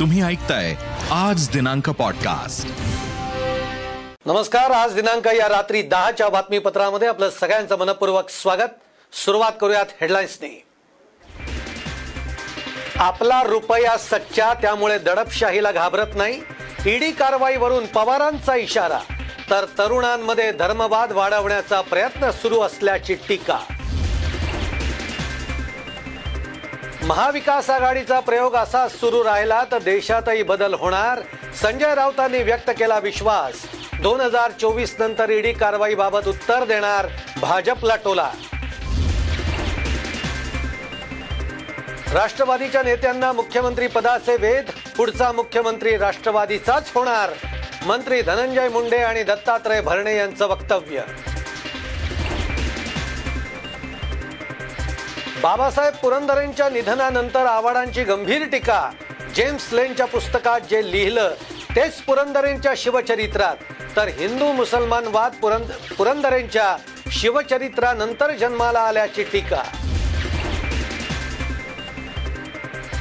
तुम्ही ऐकताय आज दिनांक पॉडकास्ट नमस्कार आज दिनांक या रात्री दहाच्या बातमीपत्रामध्ये आपलं सगळ्यांचं मनपूर्वक स्वागत. सुरुवात करूयात हेडलाईन्सनी आपला रुपया सच्चा त्यामुळे दडपशाहीला घाबरत नाही. ईडी कारवाईवरून पवारांचा इशारा. तर तरुणांमध्ये धर्मवाद वाढवण्याचा प्रयत्न सुरू असल्याची टीका. महाविकास आघाडीचा प्रयोग असा सुरू राहिला तर देशातही बदल होणार. संजय राऊतांनी व्यक्त केला विश्वास. दोन हजार चोवीस नंतर ईडी कारवाईबाबत उत्तर देणार भाजपला टोला. राष्ट्रवादीच्या नेत्यांना मुख्यमंत्री पदाचे वेध पुढचा मुख्यमंत्री राष्ट्रवादीचाच होणार. मंत्री धनंजय मुंडे आणि दत्तात्रय भरणे यांचं वक्तव्य. बाबासाहेब पुरंदरेंच्या निधनानंतर आव्हाडांची गंभीर टीका. जेम्स लेनच्या पुस्तकात जे लिहिलं तेच पुरंदरेंच्या शिवचरित्रात. तर हिंदू मुसलमान वाद पुरंद पुरंदरेंच्या शिवचरित्रानंतर जन्माला आल्याची टीका.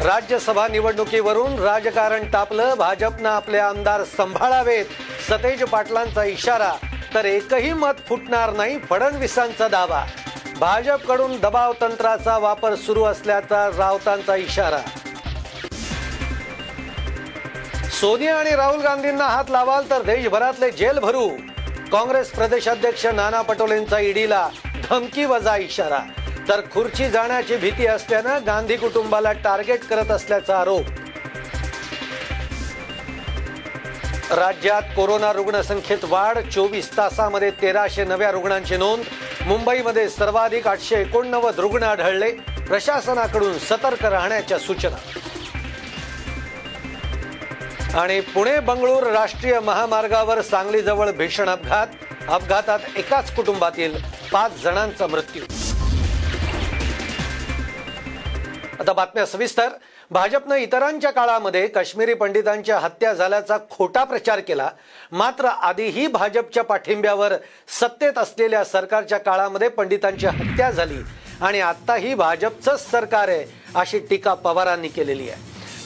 राज्यसभा निवडणुकीवरून राजकारण तापलं भाजपनं आपले आमदार सांभाळावेत सतेज पाटलांचा इशारा. तर एकही मत फुटणार नाही फडणवीसांचा दावा. भाजपकडून दबाव तंत्राचा वापर सुरू असल्याचा राऊतांचा इशारा. सोनिया आणि राहुल गांधींना हात लावाल तर देशभरातले जेल भरू. काँग्रेस प्रदेशाध्यक्ष नाना पटोलेंचा ईडीला धमकी वजा इशारा. तर खुर्ची जाण्याची भीती असल्यानं गांधी कुटुंबाला टार्गेट करत असल्याचा आरोप. राज्यात कोरोना रुग्णसंख्येत वाढ चोवीस तासामध्ये तेराशे नव्या रुग्णांची नोंद. मुंबईमध्ये सर्वाधिक आठशे एकोणनव्वद रुग्ण आढळले. प्रशासनाकडून सतर्क राहण्याच्या सूचना. आणि पुणे बंगळूर राष्ट्रीय महामार्गावर सांगलीजवळ भीषण अपघात. अपघातात एकाच कुटुंबातील पाच जणांचा मृत्यू. आता बातम्या सविस्तर. भाजपनं इतरांच्या काळामध्ये काश्मीरी पंडितांच्या हत्या झाल्याचा खोटा प्रचार केला. मात्र आधीही भाजपच्या पाठिंब्यावर सत्तेत असलेल्या सरकारच्या काळामध्ये पंडितांची हत्या झाली आणि आत्ताही भाजपचंच सरकार आहे अशी टीका पवारांनी केलेली आहे.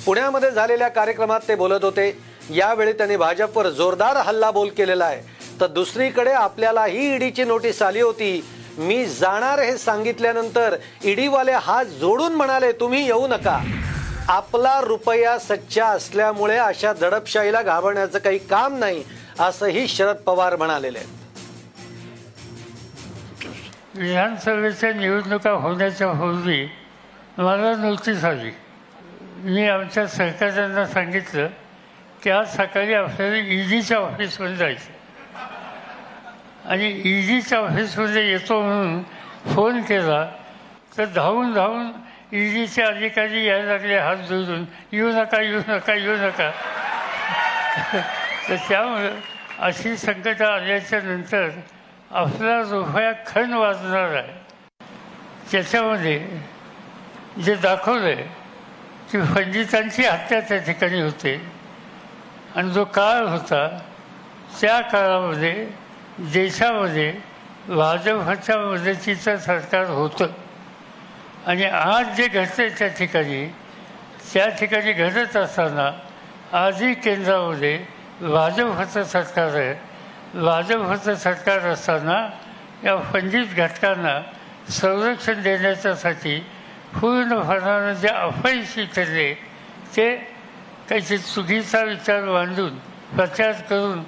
पुण्यामध्ये झालेल्या कार्यक्रमात ते बोलत होते यावेळी त्यांनी भाजपवर जोरदार हल्लाबोल केलेला आहे. तर दुसरीकडे आपल्यालाही ईडीची नोटीस आली होती मी जाणार हे सांगितल्यानंतर ईडीवाले हात जोडून म्हणाले तुम्ही येऊ नका. आपला रुपया सच्चा असल्यामुळे अशा दडपशाहीला घाबरण्याचं काही काम नाही असंही शरद पवार म्हणालेले आहेत. विधानसभेच्या निवडणुका होण्याच्या पूर्वी मला नोटीस आली. मी आमच्या सहकार्यांना सांगितलं की आज सकाळी आपल्याला ईडीच्या ऑफिसमध्ये जायचं आणि ईडीच्या ऑफिसमध्ये येतो म्हणून फोन केला. तर धावून धावून ईडीचे अधिकारी यायला लागले हात जोडून. येऊ नका येऊ नका येऊ नका. तर त्यामुळं अशी संकटं आल्याच्यानंतर आपला रुपया खण वाजणार आहे त्याच्यामध्ये जे दाखवलं आहे की पंडितांची हत्या त्या ठिकाणी होते. आणि जो काळ होता त्या काळामध्ये देशामध्ये भाजपच्या मदतीचं सरकार होतं. आणि आज जे घडतं त्या ठिकाणी त्या ठिकाणी घडत असताना आजही केंद्रामध्ये भाजपचं सरकार आहे. भाजपचं सरकार असताना या पंडित घटकांना संरक्षण देण्याच्यासाठी पूर्णपणानं जे अपयशी ठरले ते काहीतरी चुकीचा विचार मांडून प्रचार करून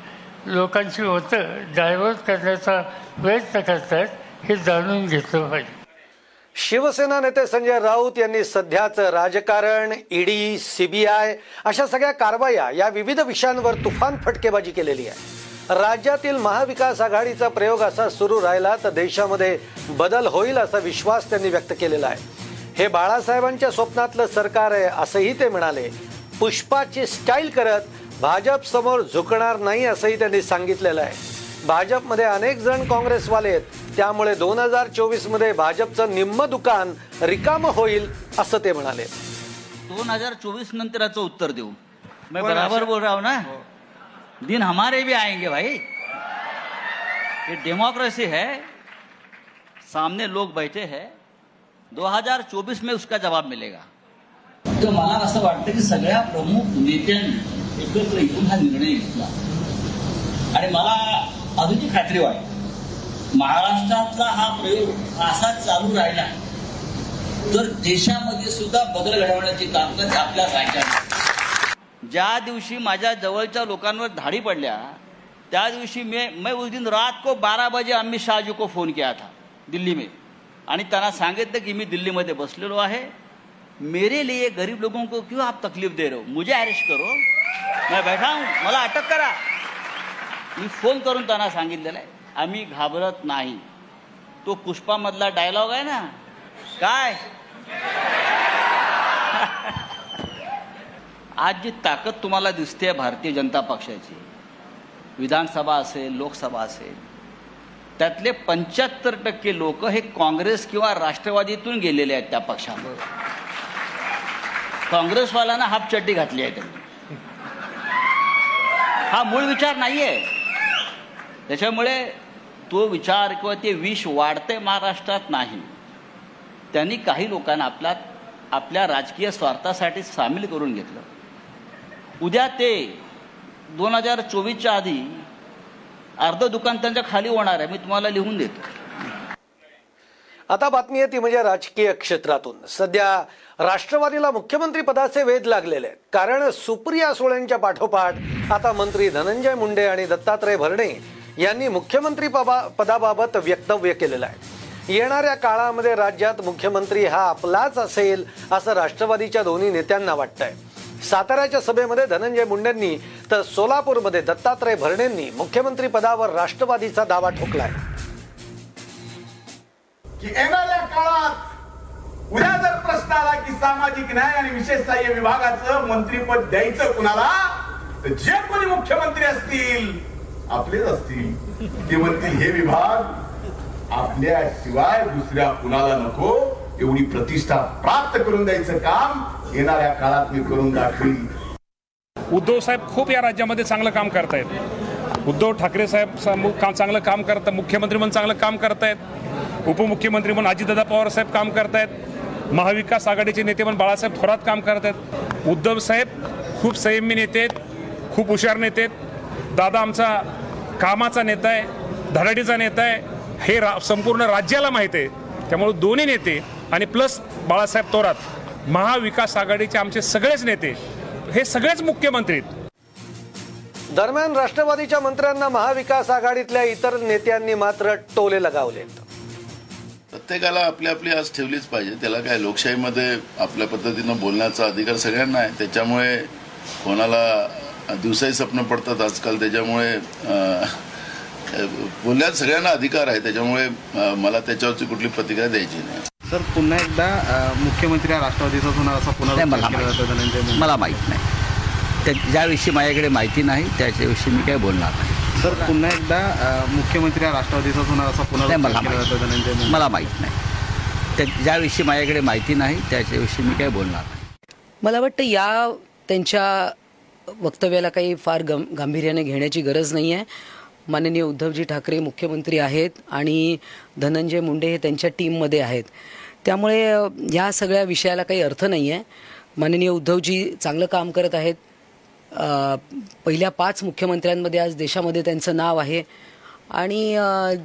लोकांची होतं. डायव्हर्ट करण्याचा प्रयत्न करतात हे जाणून घेतलं पाहिजे. शिवसेना नेते संजय राऊत यांनी सध्याचं राजकारण ईडी सीबीआय अशा सगळ्या कारवाया या विविध विषयांवर तुफान फटकेबाजी केलेली आहे. राज्यातील महाविकास आघाडीचा प्रयोग असा सुरू राहिला तर देशामध्ये बदल होईल असा विश्वास त्यांनी व्यक्त केलेला आहे. हे बाळासाहेबांच्या स्वप्नातलं सरकार आहे असंही ते म्हणाले. पुष्पाची स्टाईल करत भाजप समोर झुकणार नाही असंही त्यांनी सांगितलेलं आहे. भाजपमध्ये अनेक जण काँग्रेसवाले आहेत. त्यामुळे दोन हजार चोवीसमध्ये भाजपचं निम्म दुकान रिकाम होईल असं ते म्हणाले. दोन हजार चौबीस नंतर याचं उत्तर देऊ. मैं बराबर बोल रहा हूँ. ना दिन हमारे भी आएंगे भाई. ये डेमोक्रेसी है. सामने लोग बैठे हैं. 2024 में उसका जवाब मिलेगा. तर मला असं वाटतं की सगळ्या प्रमुख नेत्यांनी एकत्र येऊन हा निर्णय घेतला. आणि मला अजूनची खात्री वाटते. महाराष्ट्रातला हा प्रयोग असा चालू राहिला. तर देशामध्ये सुद्धा बदल घडवण्याची ताकद आपल्या राज्यात ज्या दिवशी माझ्या जवळच्या लोकांवर धाडी पडल्या त्या दिवशी मैं मैं उस दिन रात को बारा बजे अमित शाह जी को फोन किया था दिल्ली में. आणि त्यांना सांगितलं की मी दिल्लीमध्ये बसलेलो आहे. मेरे लिए गरीब लोगों को क्यों आप तकलीफ दे रहे हो? मुझे अरेस्ट करो. नाही बैठा मला अटक करा. मी फोन करून त्यांना सांगितलेलं आहे. आम्ही घाबरत नाही. तो पुष्पामधला डायलॉग आहे ना? काय? आज जी ताकद तुम्हाला दिसते भारतीय जनता पक्षाची विधानसभा असेल लोकसभा असेल त्यातले पंच्याहत्तर टक्के लोक हे काँग्रेस किंवा राष्ट्रवादीतून गेलेले आहेत त्या पक्षामध्ये. काँग्रेसवाल्यांना हाफ चड्डी घातली आहे त्यांनी. हा मूळ विचार नाहीये. त्याच्यामुळे तो विचार किंवा ते विष वाढते महाराष्ट्रात नाही. त्यांनी काही लोकांना आपल्या आपल्या राजकीय स्वार्थासाठी सामील करून घेतलं. उद्या ते दोन हजार चोवीसच्या आधी अर्ध दुकान त्यांच्या खाली होणार आहे मी तुम्हाला लिहून देतो. आता बातमी आहे ती म्हणजे राजकीय क्षेत्रातून. सध्या राष्ट्रवादीला मुख्यमंत्री पदाचे वेध लागलेले आहेत. कारण सुप्रिया सुळेंच्या पाठोपाठ आता मंत्री धनंजय मुंडे आणि दत्तात्रय भरणे यांनी मुख्यमंत्री पबा- पदाबाबत वक्तव्य केलेलं आहे. येणाऱ्या काळामध्ये राज्यात मुख्यमंत्री हा आपलाच असेल असं राष्ट्रवादीच्या दोन्ही नेत्यांना वाटतंय. साताऱ्याच्या सभेमध्ये धनंजय मुंडेंनी तर सोलापूरमध्ये दत्तात्रय भरणेंनी मुख्यमंत्री पदावर राष्ट्रवादीचा दावा ठोकलाय. की येणाऱ्या काळात उद्या जर प्रश्न आला की सामाजिक न्याय आणि विशेष सहाय्य विभागाचं मंत्रीपद द्यायचं कुणाला तर जे कोणी मुख्यमंत्री असतील आपलेच असतील. ते म्हणतील हे विभाग आपल्याशिवाय दुसऱ्या कुणाला नको? एवढी प्रतिष्ठा प्राप्त करून द्यायचं काम येणाऱ्या काळात मी करून दाखवी उद्धव साहेब खूप या राज्यामध्ये चांगलं काम करतायत. उद्धव ठाकरे साहेब का चांगलं काम करतात मुख्यमंत्री म्हणून चांगलं काम करतायत. उपमुख्यमंत्री म्हणून अजितदादा पवार साहेब काम करतायत. महाविकास आघाडीचे नेते म्हणून बाळासाहेब थोरात काम करतायत. उद्धव साहेब खूप संयमी नेते आहेत खूप हुशार नेते आहेत. दादा आमचा कामाचा नेता आहे धडाडीचा नेता आहे. हे रा संपूर्ण राज्याला माहीत आहे. त्यामुळे दोन्ही नेते आणि प्लस बाळासाहेब थोरात महाविकास आघाडीचे आमचे सगळेच नेते हे सगळेच मुख्यमंत्री आहेत. दरम्यान राष्ट्रवादीच्या मंत्र्यांना महाविकास आघाडीतल्या इतर नेत्यांनी मात्र टोले लगावलेत. प्रत्येकाला आपली आपली आज ठेवलीच पाहिजे. त्याला काय लोकशाहीमध्ये आपल्या पद्धतीनं बोलण्याचा अधिकार सगळ्यांना आहे. त्याच्यामुळे कोणाला दिवसाही स्वप्न पडतात आजकाल. त्याच्यामुळे बोलण्यात सगळ्यांना अधिकार आहे. त्याच्यामुळे मला त्याच्यावरची कुठली प्रतिक्रिया द्यायची नाही. सर पुन्हा एकदा मुख्यमंत्री हा राष्ट्रवादीचाच होणार असा पुन्हा मला माहीत नाही. त्या ज्याविषयी माझ्याकडे माहिती नाही त्याच्याविषयी मी काय बोलणार नाही. सर पुन्हा एकदा मुख्यमंत्री हा राष्ट्रवादीचाच होणार असा पुन्हा नाही, मला माहीत मला माहीत नाही. त्या ज्याविषयी माझ्याकडे माहिती नाही त्याच्याविषयी मी काय बोलणार नाही. मला वाटतं या त्यांच्या वक्तव्याला काही फार गं गांभीर्याने घेण्याची गरज नाही आहे माननीय उद्धवजी ठाकरे मुख्यमंत्री आहेत आणि धनंजय मुंडे हे त्यांच्या टीममध्ये आहेत. त्यामुळे ह्या सगळ्या विषयाला काही अर्थ नाही आहे माननीय उद्धवजी चांगलं काम करत आहेत. पहिल्या पाच मुख्यमंत्र्यांमध्ये आज देशामध्ये त्यांचं नाव आहे. आणि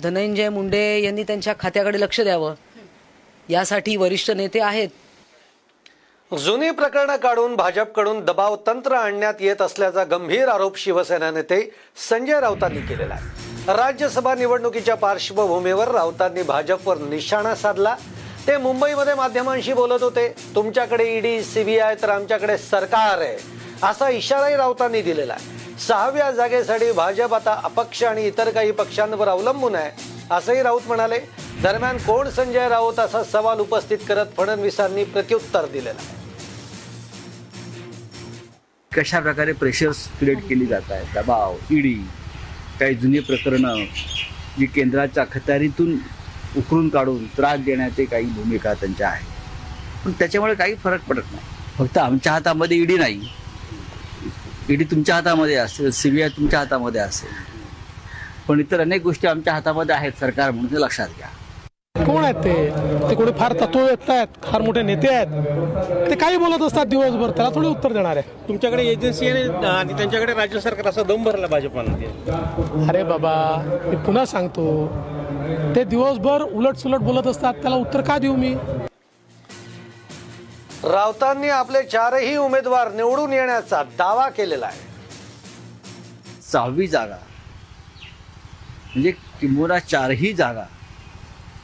धनंजय मुंडे यांनी त्यांच्या खात्याकडे लक्ष द्यावं. यासाठी वरिष्ठ नेते आहेत. जुनी प्रकरणं काढून भाजपकडून दबाव तंत्र आणण्यात येत असल्याचा गंभीर आरोप शिवसेना नेते संजय राऊतांनी केलेला आहे. राज्यसभा निवडणुकीच्या पार्श्वभूमीवर राऊतांनी भाजपवर निशाणा साधला. ते मुंबईमध्ये माध्यमांशी बोलत होते. तुमच्याकडे ईडी सीबीआय तर आमच्याकडे सरकार आहे. असा इशाराही राऊतांनी दिलेला आहे. सहाव्या जागेसाठी भाजप आता अपक्ष आणि इतर काही पक्षांवर अवलंबून आहे असंही राऊत म्हणाले. दरम्यान कोण संजय राऊत असा सवाल उपस्थित करत फडणवीसांनी प्रत्युत्तर दिलेलं आहे. कशा प्रकारे प्रेशर्स क्रिएट केली जात आहेत दबाव ईडी काही जुनी प्रकरणं जी केंद्राच्या खतारीतून उकरून काढून त्रास देण्याचे काही भूमिका त्यांच्या आहे पण त्याच्यामुळे काही फरक पडत नाही. फक्त आमच्या हातामध्ये ईडी नाही. ईडी तुमच्या हातामध्ये असेल सीबीआय तुमच्या हातामध्ये असेल. पण इतर अनेक गोष्टी आमच्या हातामध्ये आहेत सरकार म्हणून ते लक्षात घ्या. कोण आहेत ते? ते कोणी फार तत्ववेत्ता आहेत फार मोठे नेते आहेत. ते काही बोलत असतात दिवसभर त्याला थोडी उत्तर देणार आहे. तुमच्याकडे एजन्सी आहे आणि त्यांच्याकडे राज्य सरकार असा दम भरला भाजपानं. अरे बाबा मी पुन्हा सांगतो. ते दिवसभर उलट सुलट बोलत असतात त्याला उत्तर का देऊ मी? राऊतांनी आपले चारही उमेदवार निवडून येण्याचा दावा केलेला आहे. सहावी जागा. म्हणजे किंबहुना चारही जागा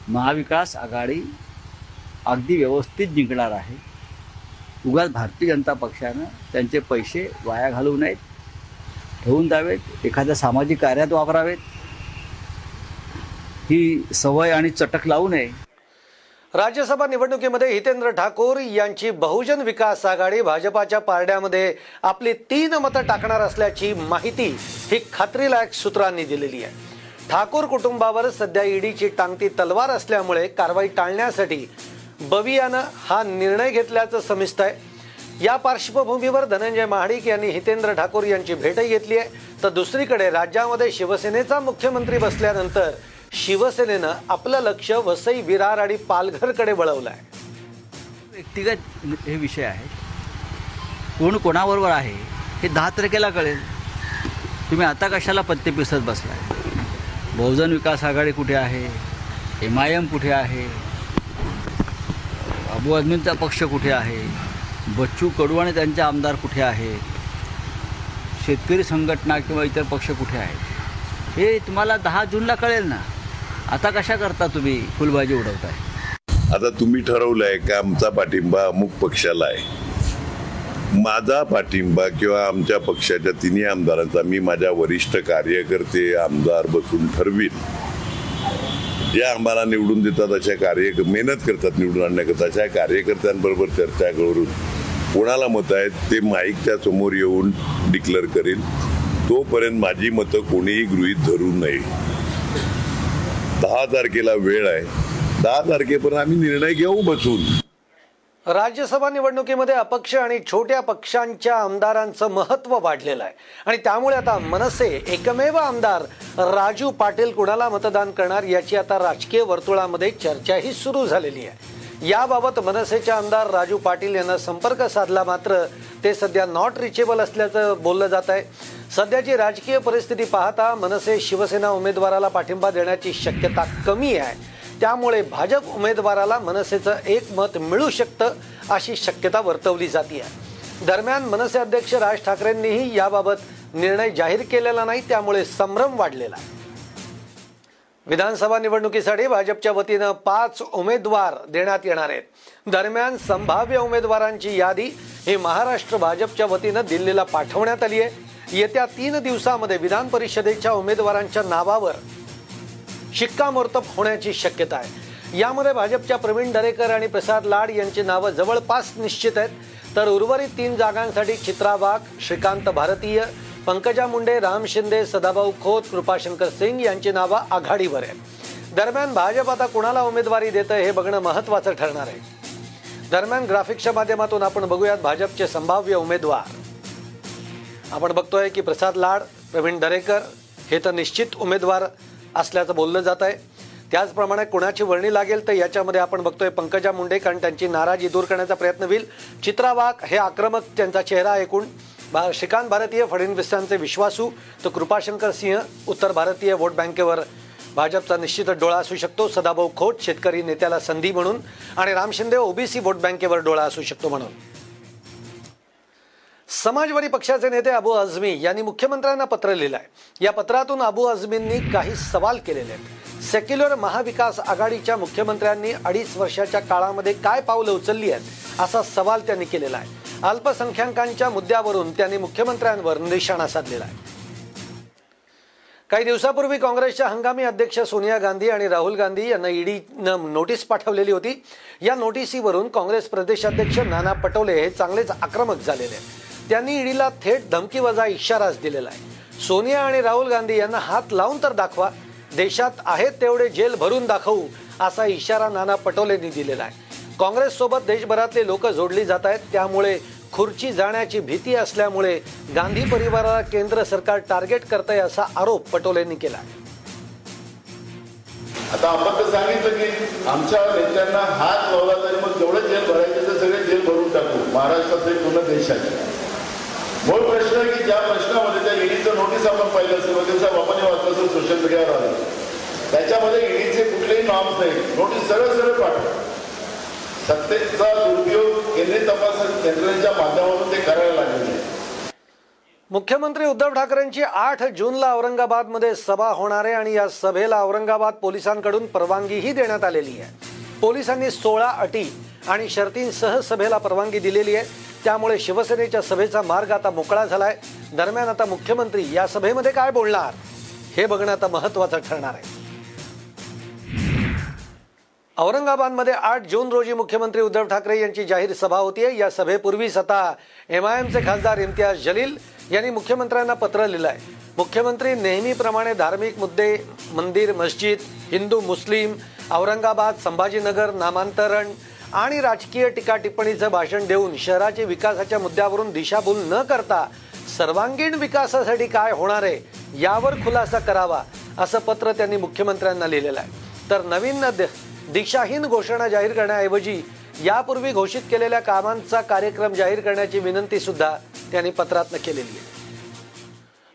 महाविकास आघाडी अगदी व्यवस्थित जिंकणार आहे. उगाच भारतीय जनता पक्षानं त्यांचे पैसे वाया घालवू नयेत ठेवून द्यावेत एखाद्या सामाजिक कार्यात वापरावेत. ही सवय आणि चटक लावू नये. राज्यसभा निवडणुकीमध्ये हितेंद्र ठाकूर यांची बहुजन विकास आघाडी भाजपाच्या पारड्यामध्ये आपली तीन मतं टाकणार असल्याची माहिती ही खात्रीलायक सूत्रांनी दिलेली आहे. ठाकूर कुटुंबावर सध्या ईडीची टांगती तलवार असल्यामुळे कारवाई टाळण्यासाठी बवियानं हा निर्णय घेतल्याचं समजत आहे. या पार्श्वभूमीवर धनंजय महाडिक यांनी हितेंद्र ठाकूर यांची भेटही घेतली आहे. तर दुसरीकडे राज्यामध्ये शिवसेनेचा मुख्यमंत्री बसल्यानंतर शिवसेनेनं आपलं लक्ष वसई विरार आणि पालघरकडे वळवलं आहे व्यक्तिगत हे विषय आहे. कोण कोणाबरोबर आहे हे दहा तारखेला कळेल. तुम्ही आता कशाला पत्ते पिसत बसलाय? बहुजन विकास आघाडी कुठे आहे? एम आय एम कुठे आहे? अबू आदमींचा पक्ष कुठे आहे? बच्चू कडू आणि त्यांचे आमदार कुठे आहेत शेतकरी संघटना किंवा इतर पक्ष कुठे आहेत? हे तुम्हाला दहा जूनला कळेल ना. आता कशा करता तुम्ही फुलबाजी उडवताय? आता तुम्ही ठरवलंय का आमचा पाठिंबा अमुक पक्षाला आहे. माझा पाठिंबा किंवा आमच्या पक्षाच्या तिन्ही आमदारांचा मी माझ्या वरिष्ठ कार्यकर्ते आमदार बसून ठरवीन. जे आम्हाला निवडून देतात अशा कार्य मेहनत करतात निवडून आणण्याकरता अशा कार्यकर्त्यांबरोबर चर्चा करून कोणाला मतं आहेत ते माईकच्या समोर येऊन डिक्लेअर करेल तोपर्यंत माझी मतं कोणीही गृहीत धरू नये. दहा तारखेला वेळ आहे. दहा तारखेपर्यंत आम्ही निर्णय घेऊ बसून. राज्यसभा निवडणुकीमध्ये अपक्ष आणि छोट्या पक्षांच्या आमदारांचं महत्त्व वाढलेलं आहे. आणि त्यामुळे आता मनसे एकमेव आमदार राजू पाटील कुणाला मतदान करणार याची आता राजकीय वर्तुळामध्ये चर्चाही सुरू झालेली आहे. याबाबत मनसेचे आमदार राजू पाटील यांना संपर्क साधला मात्र ते सध्या नॉट रिचेबल असल्याचं बोललं जात आहे. सध्याची राजकीय परिस्थिती पाहता मनसे शिवसेना उमेदवाराला पाठिंबा देण्याची शक्यता कमी आहे. त्यामुळे भाजप उमेदवाराला मनसेचं एक मत मिळू शकतं अशी शक्यता वर्तवली जाते दरम्यान मनसे अध्यक्ष राज ठाकरेंनीही याबाबत निर्णय जाहीर केलेला नाही त्यामुळे संभ्रम वाढलेला. आहे विधानसभा निवडणुकीसाठी भाजपच्या वतीनं पाच उमेदवार देण्यात येणार आहेत. दरम्यान संभाव्य उमेदवारांची यादी ही महाराष्ट्र भाजपच्या वतीनं दिल्लीला पाठवण्यात आली आहे. येत्या तीन दिवसामध्ये विधान परिषदेच्या उमेदवारांच्या नावावर शिक्कामोर्तब होण्याची शक्यता आहे. यामध्ये भाजपच्या प्रवीण दरेकर आणि प्रसाद लाड यांची नावं जवळपास निश्चित आहेत. तर उर्वरित तीन जागांसाठी चित्रा वाघ श्रीकांत भारतीय पंकजा मुंडे राम शिंदे सदाभाऊ खोत कृपाशंकर सिंग यांची नावं आघाडीवर आहेत. दरम्यान भाजप आता कुणाला उमेदवारी देतं हे बघणं महत्वाचं ठरणार आहे. दरम्यान ग्राफिक्सच्या माध्यमातून आपण बघूयात भाजपचे संभाव्य उमेदवार. आपण बघतोय की प्रसाद लाड प्रवीण दरेकर हे तर निश्चित उमेदवार असल्याचं बोललं जात आहे. त्याचप्रमाणे कुणाची वर्णी लागेल तर याच्यामध्ये आपण बघतोय पंकजा मुंडे कारण त्यांची नाराजी दूर करण्याचा प्रयत्न होईल. चित्रा वाघ हे आक्रमक त्यांचा चेहरा ऐकून भा श्रीकांत भारतीय फडणवीसांचे विश्वासू तर कृपाशंकर सिंह उत्तर भारतीय वोट बँकेवर भाजपचा निश्चित डोळा असू शकतो. सदाभाऊ खोट शेतकरी नेत्याला संधी म्हणून आणि राम शिंदे ओबीसी वोट बँकेवर डोळा असू शकतो म्हणून. समाजवादी पक्षाचे नेते अबू आझमी यांनी मुख्यमंत्र्यांना पत्र लिहिलं आहे या पत्रातून अबू आझमींनी काही सवाल केलेले आहेत. सेक्युलर महाविकास आघाडीच्या मुख्यमंत्र्यांनी अडीच वर्षाच्या काळामध्ये काय पावलं उचलली आहेत असा सवाल त्यांनी केलेला आहे. अल्पसंख्याकांच्या मुद्द्यावरून त्यांनी मुख्यमंत्र्यांवर निशाणा साधलेला आहे. काही दिवसापूर्वी काँग्रेसच्या हंगामी अध्यक्ष सोनिया गांधी आणि राहुल गांधी यांना ईडीनं नोटीस पाठवलेली होती. या नोटीसीवरून काँग्रेस प्रदेशाध्यक्ष नाना पटोले हे चांगलेच आक्रमक झालेले आहेत. त्यांनी ईडीला थेट धमकीवजा इशाराच दिलेला आहे. सोनिया आणि राहुल गांधी यांना हात लावून तर दाखवा देशात आहेत तेवढे जेल भरून दाखवू असा इशारा नाना पटोलेंनी दिलेला आहे. काँग्रेससोबत देशभरातले लोक जोडली जात आहेत त्यामुळे खुर्ची जाण्याची भीती असल्यामुळे गांधी परिवाराला केंद्र सरकार टार्गेट करत आहे असा आरोप पटोलेंनी केला आता आपण तर सांगितलं की आमच्या नेत्यांना हात लावला तरी मग जेवढं जेल भरायचे ते सगळे जेल भरून टाकू. महाराष्ट्राचे पूर्ण देशाचे मूळ प्रश्न आहे की ज्या प्रश्नामध्ये त्या ईडीचं नोटीस आपण पाहिलं असेल साहेब आपण वाचलं असेल सोशल मीडियावर आलं. त्याच्यामध्ये ईडीचे कुठलेही नॉर्म्स नाही नोटीस सरळ सरळ पाठव. सत्तेचा दुरुपयोग केंद्रीय तपास यंत्रणेच्या माध्यमातून ते करायला लागलेले मुख्यमंत्री उद्धव ठाकरेंची आठ जूनला औरंगाबादमध्ये सभा होणार आहे आणि या सभेला औरंगाबाद पोलिसांकडून परवानगीही देण्यात आलेली आहे. पोलिसांनी सोळा अटी आणि शर्तींसह सभेला परवानगी दिलेली आहे. त्यामुळे शिवसेनेच्या सभेचा मार्ग आता मोकळा झालाय. दरम्यान आता मुख्यमंत्री या सभेमध्ये काय बोलणार? हे बघणं आता महत्वाचं ठरणार आहे. औरंगाबादमध्ये आठ जून रोजी मुख्यमंत्री उद्धव ठाकरे यांची जाहीर सभा होतीये. या सभेपूर्वीच आता एम आय एमचे खासदार इम्तियाज जलील यांनी मुख्यमंत्र्यांना पत्र लिहिलं आहे मुख्यमंत्री नेहमीप्रमाणे धार्मिक मुद्दे मंदिर मस्जिद हिंदू मुस्लिम औरंगाबाद संभाजीनगर नामांतरण आणि राजकीय टीका टिप्पणीचं भाषण देऊन शहराच्या विकासाच्या मुद्द्यावरून दिशाभूल न करता सर्वांगीण विकासासाठी काय होणार आहे यावर खुलासा करावा असं पत्र त्यांनी मुख्यमंत्र्यांना लिहिलेलं आहे तर नवीन दीक्षाहीन दिशाहीन घोषणा जाहीर करण्याऐवजी यापूर्वी घोषित केलेल्या कामांचा कार्यक्रम जाहीर करण्याची विनंती सुद्धा त्यांनी पत्रातनं केलेली आहे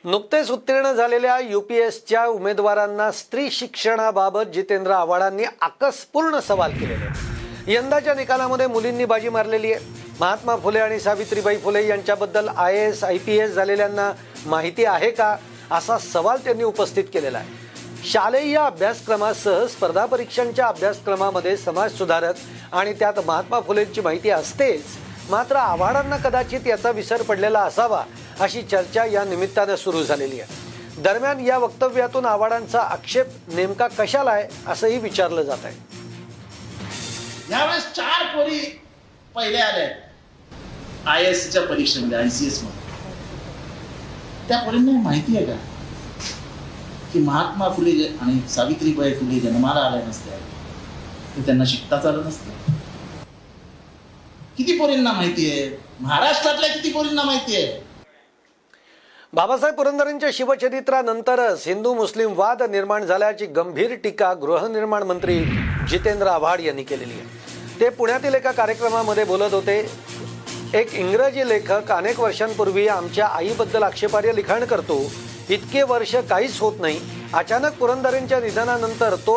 नुकतेच उत्तीर्ण झालेल्या युपीएसच्या उमेदवारांना स्त्री शिक्षणाबाबत जितेंद्र आव्हाडांनी आकसपूर्ण सवाल केलेले आहेत. यंदाच्या निकालामध्ये मुलींनी बाजी मारलेली आहे. महात्मा फुले आणि सावित्रीबाई फुले यांच्याबद्दल I S I P S झालेल्यांना माहिती आहे का? असा सवाल त्यांनी उपस्थित केलेला आहे. शालेय अभ्यासक्रमासह स्पर्धा परीक्षांच्या अभ्यासक्रमामध्ये समाज सुधारक आणि त्यात महात्मा फुलेंची माहिती असतेच मात्र आव्हाडांना कदाचित याचा विसर पडलेला असावा अशी चर्चा या निमित्तानं सुरू झालेली आहे. दरम्यान या वक्तव्यातून आव्हाडांचा आक्षेप नेमका कशाला आहे असंही विचारलं जात आहे. यावेळेस चार पोरी पहिले आले आय एस च्या परीक्षेमध्ये आय सी एसमध्ये. त्या पोरींना माहिती आहे का? की महात्मा फुले आणि सावित्रीबाई फुले जन्माला आल्या नसत्या ते त्यांना शिकताच आलं नसतं. किती पोरींना माहिती आहे? महाराष्ट्रातल्या किती पोरींना माहिती आहे? बाबासाहेब पुरंदरेंच्या शिवचरित्रानंतरच हिंदू मुस्लिम वाद निर्माण झाल्याची गंभीर टीका गृहनिर्माण मंत्री जितेंद्र आव्हाड यांनी केलेली आहे. ते पुण्यातील एका कार्यक्रमामध्ये बोलत होते. एक इंग्रजी लेखक अनेक वर्षांपूर्वी आमच्या आईबद्दल आक्षेपार्ह लिखाण करतो. इतके वर्ष काहीच होत नाही. अचानक पुरंदरेंच्या निधनानंतर तो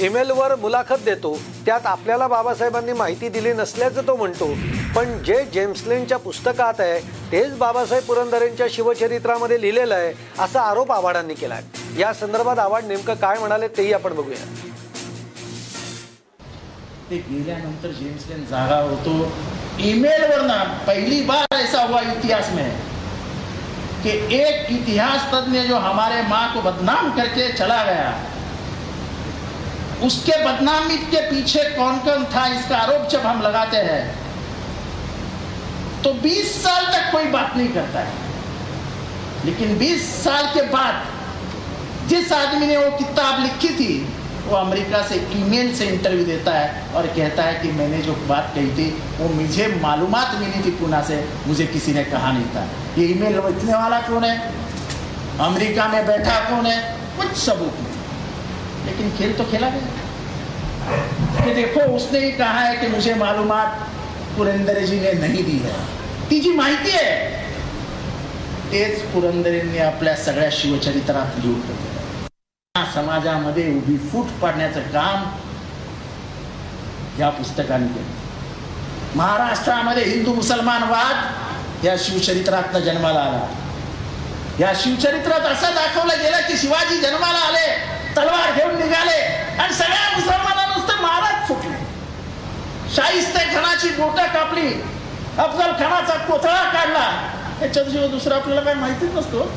ईमेलवर मुलाखत देतो. त्यात आपल्याला बाबासाहेबांनी माहिती दिली नसल्याचं तो म्हणतो. पण जे जेम्सलेनच्या पुस्तकात आहे तेच बाबासाहेब पुरंदरेंच्या शिवचरित्रामध्ये लिहिलेलं आहे असा आरोप आव्हाडांनी केला आहे या संदर्भात आव्हाड नेमकं काय म्हणाले तेही आपण बघूया. ते गेल्यानंतर जेम्स लेन जागा होतो. ईमेल वरना पहली बार ऐसा हुआ इतिहास में कि एक इतिहास तज्ञ जो हमारे माँ को बदनाम करके चला गया, उसके बदनामी के पीछे कौन कौन था, इसका आरोप जब हम लगाते हैं तो 20 साल तक कोई बात नहीं करता है। लेकिन 20 साल के बाद जिस आदमी ने वो किताब लिखी थी वो अमेरिका से ईमेल से इंटरव्यू देता है और कहता है कि मैंने जो बात कही थी, वो मुझे मालूम मिली थी पुणे से, मुझे किसी ने कहा नहीं था। ये ईमेल लिखने वाला कौन है? अमेरिका में बैठा कौन है? कुछ सबूत नहीं। लेकिन खेल तो खेला गया। कि देखो, उसने ही कहा है कि मुझे मालूम पुरंदर जी ने नहीं दी है। ती जी माहिती आहे तेच पुरंदरेंनी आपल्या सगळ्या शिवचरित्रात लिहून ठेवलं या समाजामध्ये उभी फूट पाडण्याचं काम या पुस्तकाने केलं. महाराष्ट्रामध्ये हिंदू मुसलमान वाद या शिवचरित्रातनं जन्माला आला. या शिवचरित्रात असं दाखवलं गेलं की शिवाजी जन्माला आले तलवार घेऊन निघाले आणि सगळ्या मुसलमानांना नुसतं महाराज फुटले. शाहिस्ते खानाची बोट कापली अफजल खानाचा कोथळा काढला. याच्याविषयी दुसरं आपल्याला काही माहितीच नसतो.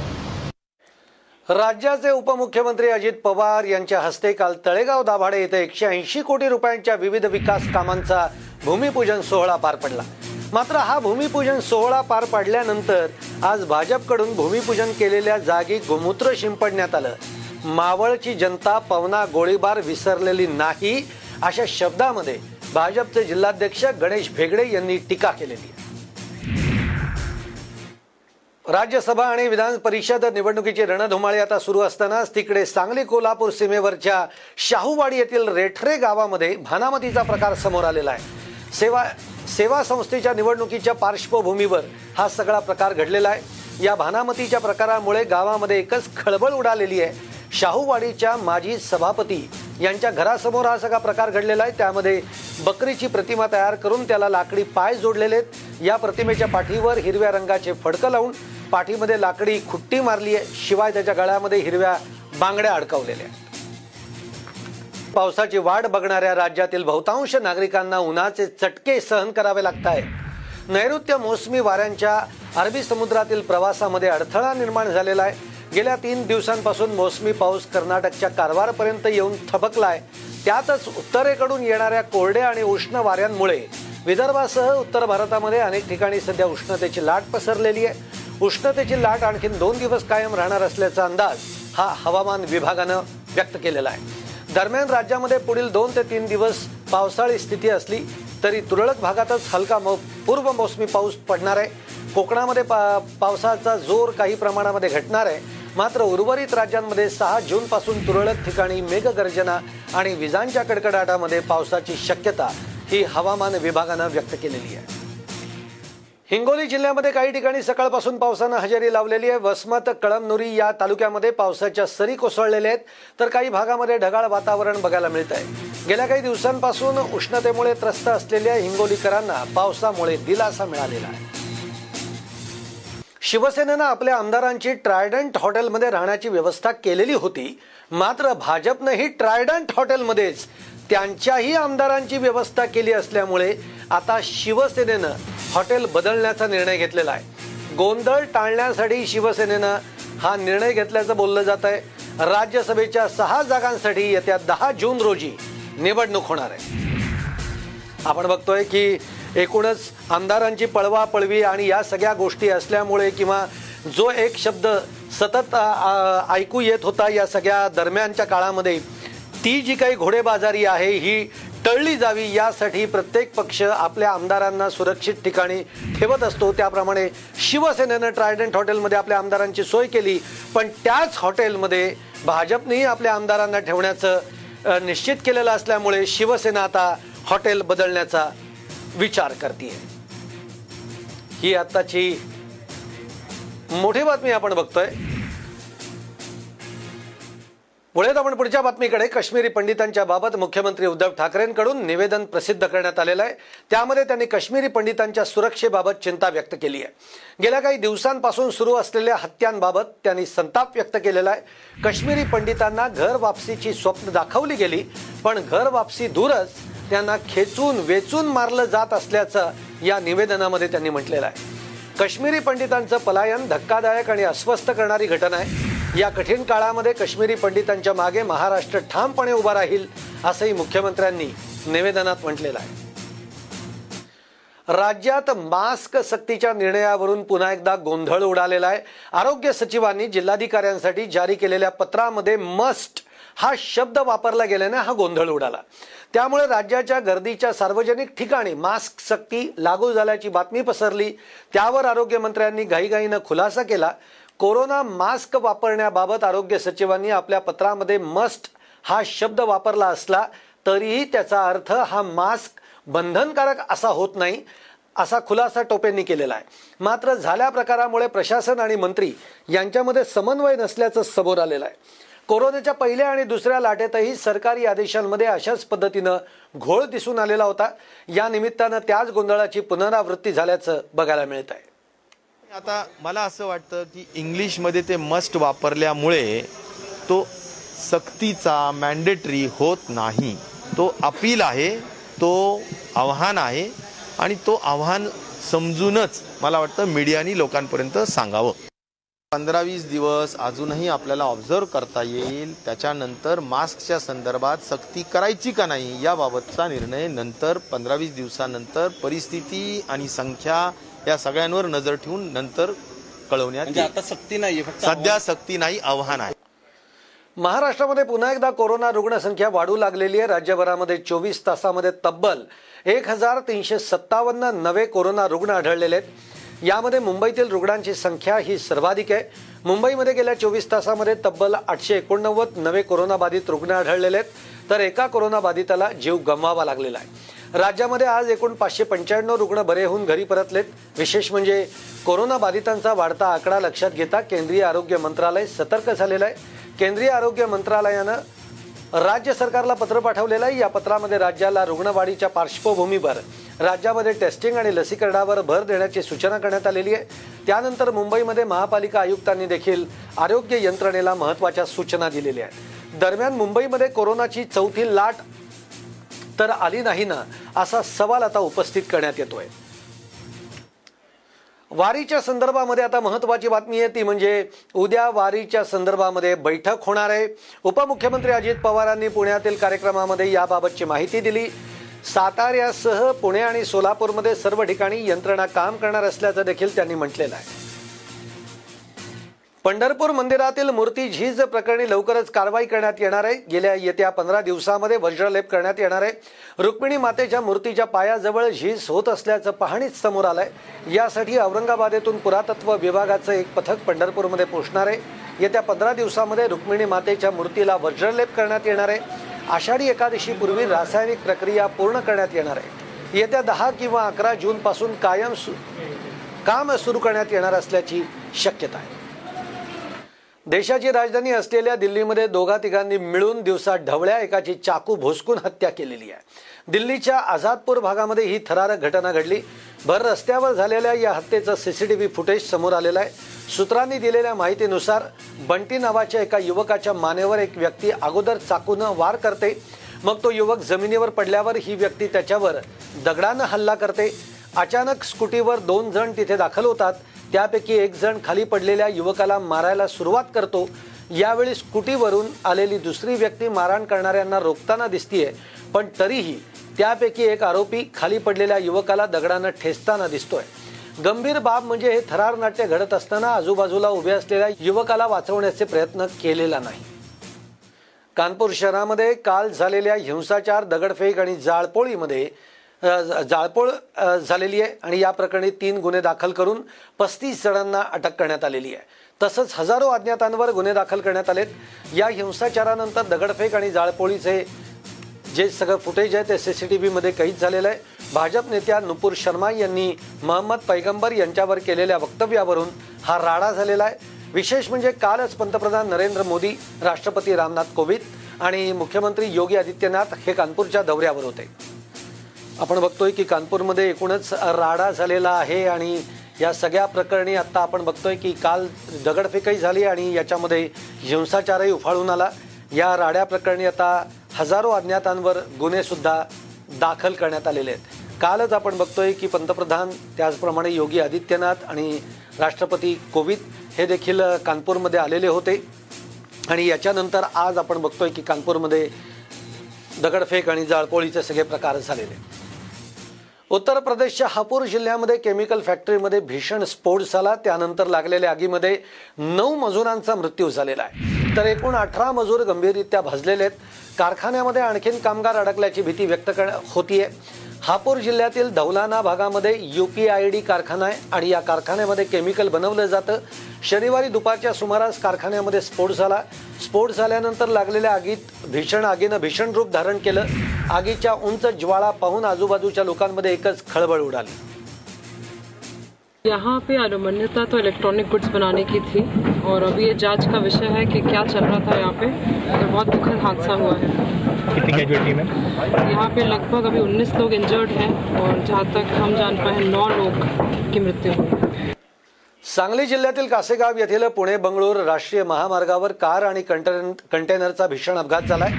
राज्याचे उपमुख्यमंत्री अजित पवार यांच्या हस्ते काल तळेगाव दाभाडे येथे एकशे ऐंशी कोटी रुपयांच्या विविध विकास कामांचा भूमिपूजन सोहळा पार पडला. मात्र हा भूमिपूजन सोहळा पार पाडल्यानंतर आज भाजपकडून भूमिपूजन केलेल्या जागी गोमूत्र शिंपडण्यात आलं. मावळची जनता पवना गोळीबार विसरलेली नाही अशा शब्दामध्ये भाजपचे जिल्हाध्यक्ष गणेश भेगडे यांनी टीका केलेली आहे. राज्यसभा आणि विधान परिषद निवडणुकीची रणधुमाळी आता सुरू असतानाच तिकडे सांगली कोल्हापूर सीमेवरच्या शाहूवाडी येथील रेठरे गावामध्ये भानामतीचा प्रकार समोर आलेला आहे. सेवा सेवा संस्थेच्या निवडणुकीच्या पार्श्वभूमीवर हा सगळा प्रकार घडलेला आहे. या भानामतीच्या प्रकारामुळे गावामध्ये एकच खळबळ उडालेली आहे. शाहूवाडीच्या माजी सभापती यांच्या घरासमोर हा सगळा प्रकार घडलेला आहे. त्यामध्ये बकरीची प्रतिमा तयार करून त्याला लाकडी पाय जोडलेले आहेत. या प्रतिमेच्या पाठीवर हिरव्या रंगाचे फडकं लावून पाठीमध्ये लाकडी खुट्टी मारली आहे. शिवाय त्याच्या गळ्यामध्ये हिरव्या बांगड्या अडकवलेल्या आहेत. पावसाची वाट बघणाऱ्या राज्यातील बहुतांश नागरिकांना उन्हाचे चटके सहन करावे लागत आहेत नैऋत्य मोसमी वाऱ्यांच्या अरबी समुद्रातील प्रवासामध्ये अडथळा निर्माण झालेला आहे. गेल्या तीन दिवसांपासून मोसमी पाऊस कर्नाटकच्या कारवारपर्यंत येऊन थबकलाय. त्यातच उत्तरेकडून येणाऱ्या कोरड्या आणि उष्ण वाऱ्यांमुळे विदर्भासह उत्तर भारतामध्ये अनेक ठिकाणी सध्या उष्णतेची लाट पसरलेली आहे. उष्णतेची लाट आणखी दोन दिवस कायम राहणार असल्याचा अंदाज हा हवामान विभागानं व्यक्त केलेला आहे. दरम्यान राज्यामध्ये पुढील दोन ते तीन दिवस पावसाळी स्थिती असली तरी तुरळक भागातच हलका मो पूर्व मोसमी पाऊस पडणार आहे. कोकणामध्ये पा पावसाचा जोर काही प्रमाणामध्ये घटणार आहे. मात्र उर्वरित राज्यांमध्ये सहा जूनपासून तुरळक ठिकाणी मेघगर्जना आणि विजांच्या कडकडाटामध्ये पावसाची शक्यता ही हवामान विभागानं व्यक्त केलेली आहे. हिंगोली जिल्ह्यामध्ये काही ठिकाणी सकाळपासून पावसानं हजेरी लावलेली आहे. वसमत कळमनुरी या तालुक्यामध्ये पावसाच्या सरी कोसळलेल्या आहेत. तर काही भागामध्ये ढगाळ वातावरण बघायला मिळत आहे. गेल्या काही दिवसांपासून उष्णतेमुळे त्रस्त असलेल्या हिंगोलीकरांना पावसामुळे दिलासा मिळालेला आहे. शिवसेनेनं आपल्या आमदारांची ट्रायडंट हॉटेलमध्ये राहण्याची व्यवस्था केलेली होती. मात्र भाजपनंही ट्रायडंट हॉटेलमध्येच त्यांच्याही आमदारांची व्यवस्था केली असल्यामुळे आता शिवसेनेनं हॉटेल बदलण्याचा निर्णय घेतलेला आहे. गोंधळ टाळण्यासाठी शिवसेनेनं हा निर्णय घेतल्याचं बोललं जात आहे. राज्यसभेच्या सहा जागांसाठी येत्या दहा जून रोजी निवडणूक होणार आहे. आपण बघतोय की एकूणच आमदारांची पळवा पळवी आणि या सगळ्या गोष्टी असल्यामुळे किंवा जो एक शब्द सतत ऐकू येत होता या सगळ्या दरम्यानच्या काळामध्ये ती जी काही घोडेबाजारी आहे ही टळली जावी यासाठी प्रत्येक पक्ष आपल्या आमदारांना सुरक्षित ठिकाणी ठेवत असतो. त्याप्रमाणे शिवसेनेनं ट्रायडंट हॉटेलमध्ये आपल्या आमदारांची सोय केली पण त्याच हॉटेलमध्ये भाजपनेही आपल्या आमदारांना ठेवण्याचं निश्चित केलेलं असल्यामुळे शिवसेना आता हॉटेल बदलण्याचा विचार करते ही आत्ताची मोठी बातमी आपण बघतोय. पुढे आपण पुढच्या बातमीकडे. काश्मीरी पंडितांच्या बाबत मुख्यमंत्री उद्धव ठाकरेंकडून निवेदन प्रसिद्ध करण्यात आलेलं आहे. त्यामध्ये त्यांनी काश्मीरी पंडितांच्या सुरक्षेबाबत चिंता व्यक्त केली आहे. गेल्या काही दिवसांपासून सुरू असलेल्या हत्यांबाबत त्यांनी संताप व्यक्त केलेला आहे. काश्मीरी पंडितांना घर वापसीची स्वप्न दाखवली गेली पण घर वापसी दूरच त्यांना खेचून वेचून मारलं जात असल्याचं या निवेदनामध्ये त्यांनी म्हटलेलं आहे. काश्मीरी पंडितांचं पलायन धक्कादायक आणि अस्वस्थ करणारी घटना आहे. या कठीण काळामध्ये काश्मीरी पंडितांच्या मागे महाराष्ट्र ठामपणे उभा राहील असंही मुख्यमंत्र्यांनी निवेदनात म्हटलेलं आहे. राज्यात मास्क सक्तीच्या निर्णयावरून पुन्हा एकदा गोंधळ उडालेला आहे. आरोग्य सचिवांनी जिल्हाधिकाऱ्यांसाठी जारी केलेल्या पत्रामध्ये मस्ट हा शब्द वापरला गेल्याने हा गोंधळ उडाला. त्यामुळे राज्याच्या गर्दीच्या सार्वजनिक ठिकाणी मास्क सक्ती लागू झाल्याची बातमी पसरली. त्यावर आरोग्यमंत्र्यांनी घाईघाईनं खुलासा केला. कोरोना मास्क वापरण्याबाबत आरोग्य सचिवांनी आपल्या पत्रामध्ये मस्ट हा शब्द वापरला असला तरीही त्याचा अर्थ हा मास्क बंधनकारक असा होत नाही असा खुलासा टोपेंनी केलेला आहे. मात्र झाल्या प्रकारामुळे प्रशासन आणि मंत्री यांच्यामध्ये समन्वय नसल्याचं समोर आलेलं आहे. कोरोनाच्या पहिल्या आणि दुसऱ्या लाटेतही सरकारी आदेशांमध्ये अशाच पद्धतीनं घोळ दिसून आलेला होता. या निमित्तानं त्याच गोंधळाची पुनरावृत्ती झाल्याचं बघायला मिळत आहे आता मला असं वाटतं की इंग्लिशमध्ये ते मस्ट वापरल्यामुळे तो सक्तीचा मॅन्डेटरी होत नाही. तो अपील आहे तो आव्हान आहे आणि तो आव्हान समजूनच मला वाटतं मीडियानी लोकांपर्यंत सांगावं. पंधरा वीस दिवस अजूनही आपल्याला ऑब्झर्व करता येईल. त्याच्यानंतर मास्कच्या संदर्भात सक्ती करायची का नाही याबाबतचा निर्णय नंतर पंधरा वीस दिवसानंतर परिस्थिती आणि संख्या या सगळ्यांवर नजर ठेवून नंतर कळवण्यात म्हणजे. आता सक्ती नाहीये फक्त सध्या सक्ती नाही आव्हान आहे. महाराष्ट्रामध्ये पुन्हा एकदा कोरोना रुग्णसंख्या वाढू लागलेली आहे. राज्यभरामध्ये चोवीस तासामध्ये तब्बल एक हजार तीनशे सत्तावन्न नवे कोरोना रुग्ण आढळलेले आहेत. यामध्ये मुंबईतील रुग्णांची संख्या ही सर्वाधिक आहे. मुंबईमध्ये गेल्या चोवीस तासामध्ये तब्बल आठशे एकोणनव्वद नवे कोरोनाबाधित रुग्ण आढळलेले आहेत. तर एका कोरोनाबाधिताला जीव गमवावा लागलेला आहे. राज्यामध्ये आज एकूण पाचशे पंच्याण्णव रुग्ण बरे होऊन घरी परतलेत. विशेष म्हणजे कोरोनाबाधितांचा वाढता आकडा लक्षात घेता केंद्रीय आरोग्य मंत्रालय सतर्क झालेलं आहे. केंद्रीय आरोग्य मंत्रालयानं राज्य सरकारला पत्र पाठवलेलं आहे. या पत्रामध्ये राज्याला रुग्णवाढीच्या पार्श्वभूमीवर राज्यामध्ये टेस्टिंग आणि लसीकरणावर भर देण्याची सूचना करण्यात आलेली आहे. त्यानंतर मुंबईमध्ये महापालिका आयुक्तांनी देखील आरोग्य यंत्रणेला महत्त्वाच्या सूचना दिलेल्या आहेत. दरम्यान मुंबईमध्ये कोरोनाची चौथी लाट तर आली नाही ना असा सवाल आता उपस्थित करण्यात येतोय. वारीच्या संदर्भामध्ये आता महत्वाची बातमी आहे ती म्हणजे उद्या वारीच्या संदर्भामध्ये बैठक होणार आहे. उपमुख्यमंत्री अजित पवारांनी पुण्यातील कार्यक्रमामध्ये याबाबतची माहिती दिली. साताऱ्यासह पुणे आणि सोलापूरमध्ये सर्व ठिकाणी यंत्रणा काम करणार असल्याचं देखील त्यांनी म्हटलेलं आहे. पंढरपूर मंदिरातील मूर्ती झीज प्रकरणी लवकरच कारवाई करण्यात येणार आहे. गेल्या येत्या पंधरा दिवसामध्ये वज्रलेप करण्यात येणार आहे. रुक्मिणी मातेच्या मूर्तीच्या पायाजवळ झीज होत असल्याचं पाहणीच समोर आलंय. यासाठी औरंगाबादेतून पुरातत्व विभागाचं एक पथक पंढरपूरमध्ये पोहोचणार आहे. येत्या पंधरा दिवसामध्ये रुक्मिणी मातेच्या मूर्तीला वज्रलेप करण्यात येणार आहे. आषाढी एकादशीपूर्वी रासायनिक प्रक्रिया पूर्ण करण्यात येणार आहे. येत्या दहा किंवा अकरा जून पासून कायम सु काम सुरू करण्यात येणार असल्याची शक्यता आहे. देशाची राजधानी असलेल्या दिल्लीमध्ये दोघा तिघांनी मिळून दिवसात ढवळ्या एकाची चाकू भोसकून हत्या केलेली आहे. दिल्लीच्या आझादपूर भागामध्ये ही थरारक घटना घडली. भर रस्त्यावर झालेल्या या हत्येचं सीसीटीव्ही फुटेज समोर आलेलं आहे. सूत्रांनी दिलेल्या माहितीनुसार बंटी नावाच्या एका युवकाच्या मानेवर एक व्यक्ती अगोदर चाकूनं वार करते. मग तो युवक जमिनीवर पडल्यावर ही व्यक्ती त्याच्यावर दगडानं हल्ला करते. अचानक स्कूटीवर दोन जण तिथे दाखल होतात. त्यापैकी एक जण खाली पडलेल्या युवकाला मारायला सुरुवात करतो. यावेळी स्कूटीवरून आलेली दुसरी व्यक्ती मारहाण करणाऱ्यांना रोखताना दिसतीये. पण तरीही त्यापैकी एक आरोपी खाली पडलेल्या युवकाला दगडानं ठेचताना दिसतोय. गंभीर बाब म्हणजे हे थरार नाट्य घडत असताना आजूबाजूला उभे असलेल्या युवकाला वाचवण्याचे प्रयत्न केलेला नाही. कानपूर शहरामध्ये काल झालेल्या हिंसाचार दगडफेक आणि जाळपोळीमध्ये जाळपोळ झालेली आहे आणि या प्रकरणी तीन गुन्हे दाखल करून पस्तीस जणांना अटक करण्यात आलेली आहे. तसंच हजारो अज्ञातांवर गुन्हे दाखल करण्यात आलेत. या हिंसाचारानंतर दगडफेक आणि जाळपोळीचे जे सगळं फुटेज आहे ते टी व्हीमध्ये कैद झालेलं आहे. भाजप नेत्या नुपूर शर्मा यांनी महम्मद पैगंबर यांच्यावर केलेल्या वक्तव्यावरून हा राडा झालेला आहे. विशेष म्हणजे कालच पंतप्रधान नरेंद्र मोदी राष्ट्रपती रामनाथ कोविंद आणि मुख्यमंत्री योगी आदित्यनाथ हे कानपूरच्या दौऱ्यावर होते. आपण बघतोय की कानपूरमध्ये एकूणच राडा झालेला आहे आणि या सगळ्या प्रकरणी आत्ता आपण बघतोय की काल दगडफेकही झाली आणि याच्यामध्ये हिंसाचारही उफाळून आला. या राड्या प्रकरणी आता हजारो अज्ञातांवर गुन्हेसुद्धा दाखल करण्यात आलेले आहेत. कालच आपण बघतोय की पंतप्रधान त्याचप्रमाणे योगी आदित्यनाथ आणि राष्ट्रपती कोविंद हे देखील कानपूरमध्ये आलेले होते. आणि याच्यानंतर आज आपण बघतोय की कानपूरमध्ये दगडफेक आणि जाळपोळीचे सगळे प्रकार झालेले उत्तर प्रदेशच्या हापूर जिल्ह्यामध्ये केमिकल फॅक्टरीमध्ये भीषण स्फोट झाला. त्यानंतर लागलेल्या आगीमध्ये नऊ मजुरांचा मृत्यू झालेला आहे. तर एकूण अठरा मजूर गंभीररित्या भाजलेले आहेत. कारखान्यामध्ये आणखीन कामगार अडकल्याची भीती व्यक्त कर होतीये. हापूर जिल्ह्यातील धौलाना भागामध्ये यू पी आय डी कारखाना आहे आणि या कारखान्यामध्ये केमिकल बनवलं जातं. शनिवारी दुपारच्या सुमारास कारखान्यामध्ये स्फोट झाला. स्फोट झाल्यानंतर लागलेल्या आगीत भीषण आगीनं भीषण रूप धारण केलं. आगीच्या उंच ज्वाळा पाहून आजूबाजूच्या लोकांमध्ये एकच खळबळ उडाली. यहाँ पे अनुमन्यता तो इलेक्ट्रॉनिक गुड्स बनाने की थी और अभी ये जाँच का विषय है कि क्या चल रहा था यहाँ पे। तो बहुत दुखद हादसा हुआ है। कितनी कैजुअलिटी में? यहाँ पे लगभग अभी 19 लोग इंजर्ड हैं और जहाँ तक हम जान पाए नौ लोग की मृत्यु हुई। सांगली जिल्ह्यातील कासेगाव येथील पुणे बंगळूर राष्ट्रीय महामार्गावर कार आणि कंटेन कंटेनरचा भीषण अपघात झालाय.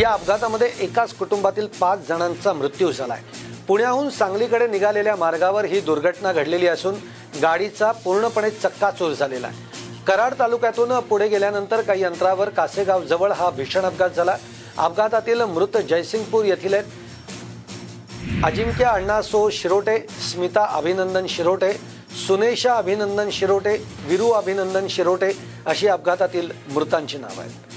या अपघातामध्ये एकाच कुटुंबातील पाच जणांचा मृत्यू झालाय. पुण्याहून सांगलीकडे निघालेल्या मार्गावर ही दुर्घटना घडलेली असून गाडीचा पूर्णपणे चक्काचूर झालेला आहे. कराड तालुक्यातून पुढे गेल्यानंतर काही अंतरावर कासेगाव जवळ हा भीषण अपघात झाला. अपघातातील मृत जयसिंगपूर येथील आहेत. अजिंक्य अण्णा सो शिरोटे स्मिता अभिनंदन शिरोटे सुनेशा अभिनंदन शिरोटे विरू अभिनंदन शिरोटे अशी अपघातातील मृतांची नावं आहेत.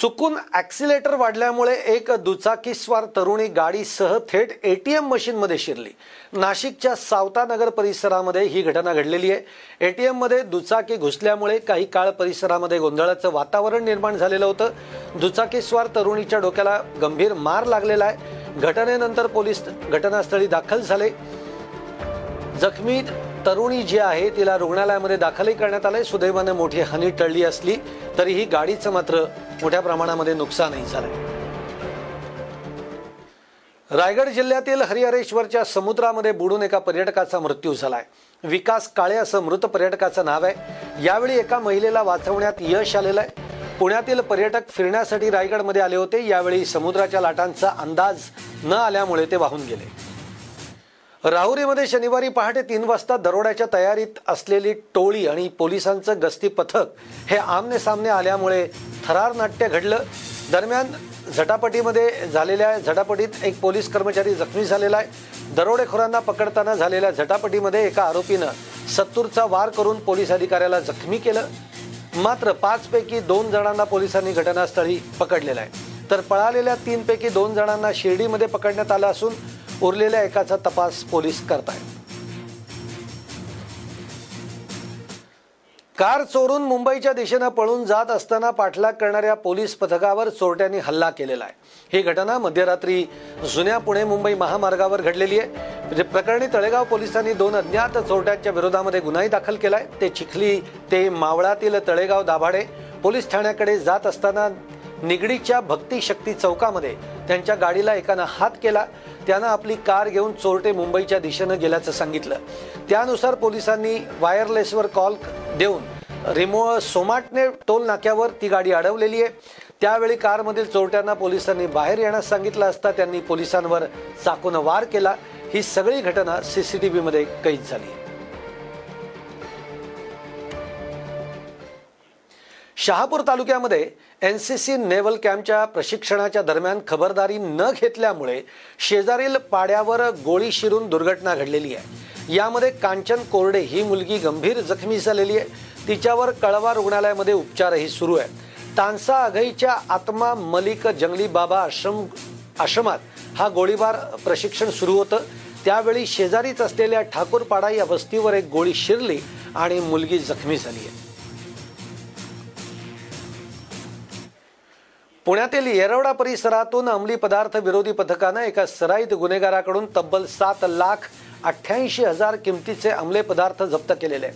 चुकून ॲक्सिलेटर वाढल्यामुळे एक दुचाकीस्वार तरुणी गाडीसह थेट एटीएम मशीनमध्ये शिरली. नाशिकच्या सावतानगर परिसरामध्ये ही घटना घडलेली आहे. ए टी एममध्ये दुचाकी घुसल्यामुळे काही काळ परिसरामध्ये गोंधळाचं वातावरण निर्माण झालेलं होतं. दुचाकीस्वार तरुणीच्या डोक्याला गंभीर मार लागलेला आहे. घटनेनंतर पोलीस घटनास्थळी दाखल झाले. जखमी तरुणी जी आहे तिला रुग्णालयामध्ये दाखलही करण्यात आलंय. सुदैवाने मोठी हानी टळली असली तरीही गाडीचं मात्र मोठ्या प्रमाणामध्ये नुकसानही झालंय. रायगड जिल्ह्यातील हरिहरेश्वरच्या समुद्रामध्ये बुडून एका पर्यटकाचा मृत्यू झालाय. विकास काळे असं मृत पर्यटकाचं नाव आहे. यावेळी एका महिलेला वाचवण्यात यश आलेलं आहे. पुण्यातील पर्यटक फिरण्यासाठी रायगडमध्ये आले होते. यावेळी समुद्राच्या लाटांचा अंदाज न आल्यामुळे ते वाहून गेले. राहुरीमध्ये शनिवारी पहाटे तीन वाजता दरोड्याच्या तयारीत असलेली टोळी आणि पोलिसांचं गस्ती पथक हे आमने सामने आल्यामुळे थरार नाट्य घडलं. दरम्यान झटापटीमध्ये झालेल्या झटापटीत एक पोलीस कर्मचारी जखमी झालेला आहे. दरोडेखोरांना पकडताना झालेल्या झटापटीमध्ये एका आरोपीनं सत्तूरचा वार करून पोलीस अधिकाऱ्याला जखमी केलं. मात्र पाचपैकी दोन जणांना पोलिसांनी घटनास्थळी पकडलेलं आहे. तर पळालेल्या तीनपैकी दोन जणांना शिर्डीमध्ये पकडण्यात आलं असून उरलेल्या एकाचा तपास पोलीस करतायत. कार चोरून मुंबईच्या दिशेनं पळून जात असताना पाठलाग करणाऱ्या पोलीस पथकावर चोरट्यांनी हल्ला केलेला आहे. ही घटना मध्यरात्री जुन्या पुणे मुंबई महामार्गावर घडलेली आहे. म्हणजे प्रकरणी तळेगाव पोलिसांनी दोन अज्ञात चोरट्यांच्या विरोधामध्ये गुन्हाही दाखल केलाय. ते चिखली ते मावळातील तळेगाव दाभाडे पोलीस ठाण्याकडे जात असताना निगडीच्या भक्ती शक्ती चौकामध्ये त्यांच्या गाडीला एकानं हात केला. त्यानं आपली कार घेऊन चोरटे मुंबईच्या दिशेनं गेल्याचं सांगितलं. त्यानुसार पोलिसांनी वायरलेसवर कॉल देऊन रिमो सोमाटने टोल नाक्यावर ती गाडी अडवलेली आहे. त्यावेळी कारमधील चोरट्यांना पोलिसांनी बाहेर येण्यास सांगितलं असता त्यांनी पोलिसांवर चाकून वार केला. ही सगळी घटना सीसीटीव्ही मध्ये कैद झाली शहापूर तालुक्यामध्ये एन सी सी नेव्हल कॅम्पच्या प्रशिक्षणाच्या दरम्यान खबरदारी न घेतल्यामुळे शेजारील पाड्यावर गोळी शिरून दुर्घटना घडलेली आहे. यामध्ये कांचन कोरडे ही मुलगी गंभीर जखमी झालेली आहे. तिच्यावर कळवा रुग्णालयामध्ये उपचारही सुरू आहे तानसा आघईच्या आत्मा मलिक जंगली बाबा आश्रम आश्रमात हा गोळीबार प्रशिक्षण सुरू होतं. त्यावेळी शेजारीच असलेल्या ठाकूरपाडा या वस्तीवर एक गोळी शिरली आणि मुलगी जखमी झाली आहे. पुण्यातील येरवडा परिसरातून अंमली पदार्थ विरोधी पथकानं एका सराईत गुन्हेगाराकडून तब्बल सात लाख अठ्ठ्याऐंशी हजार किमतीचे अंमले पदार्थ जप्त केलेले.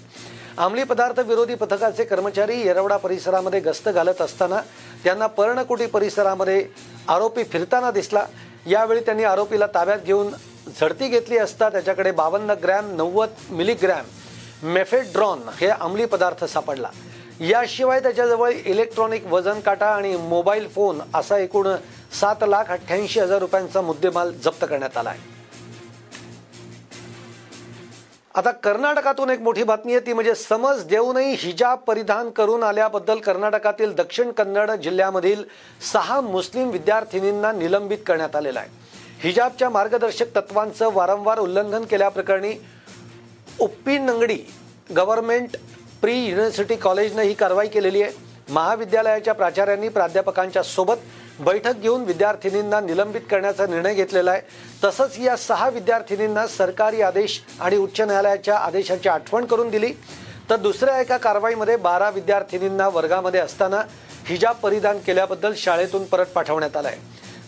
अंमली पदार्थ विरोधी पथकाचे कर्मचारी येरवडा परिसरामध्ये गस्त घालत असताना त्यांना पर्णकुटी परिसरामध्ये आरोपी फिरताना दिसला. यावेळी त्यांनी आरोपीला ताब्यात घेऊन झडती घेतली असता त्याच्याकडे बावन्न ग्रॅम नव्वद मिलीग्रॅम मेफेड्रॉन हे अंमली पदार्थ सापडला. याशिवाय त्याच्याजवळ इलेक्ट्रॉनिक वजन काटा आणि मोबाईल फोन असा एकूण सात लाख अठ्ठ्याऐंशी हजार रुपयांचा मुद्देमाल जप्त करण्यात आला आहे. आता कर्नाटकातून एक मोठी बातमी आहे ती म्हणजे समज देऊनही हिजाब परिधान करून आल्याबद्दल कर्नाटकातील दक्षिण कन्नड जिल्ह्यामधील सहा मुस्लिम विद्यार्थिनींना निलंबित करण्यात आलेलं आहे. हिजाबच्या मार्गदर्शक तत्वांचं वारंवार उल्लंघन केल्याप्रकरणी उप्पीनंगडी गव्हर्नमेंट प्री युनिव्हर्सिटी कॉलेजनं ही कारवाई केलेली आहे. महाविद्यालयाच्या प्राचार्यांनी प्राध्यापकांच्या सोबत बैठक घेऊन विद्यार्थिनींना निलंबित करण्याचा निर्णय घेतलेला आहे. तसंच या सहा विद्यार्थिनींना सरकारी आदेश आणि उच्च न्यायालयाच्या आदेशाची आठवण करून दिली. तर दुसऱ्या एका कारवाईमध्ये बारा विद्यार्थिनींना वर्गामध्ये असताना हिजाब परिधान केल्याबद्दल शाळेतून परत पाठवण्यात आलाय.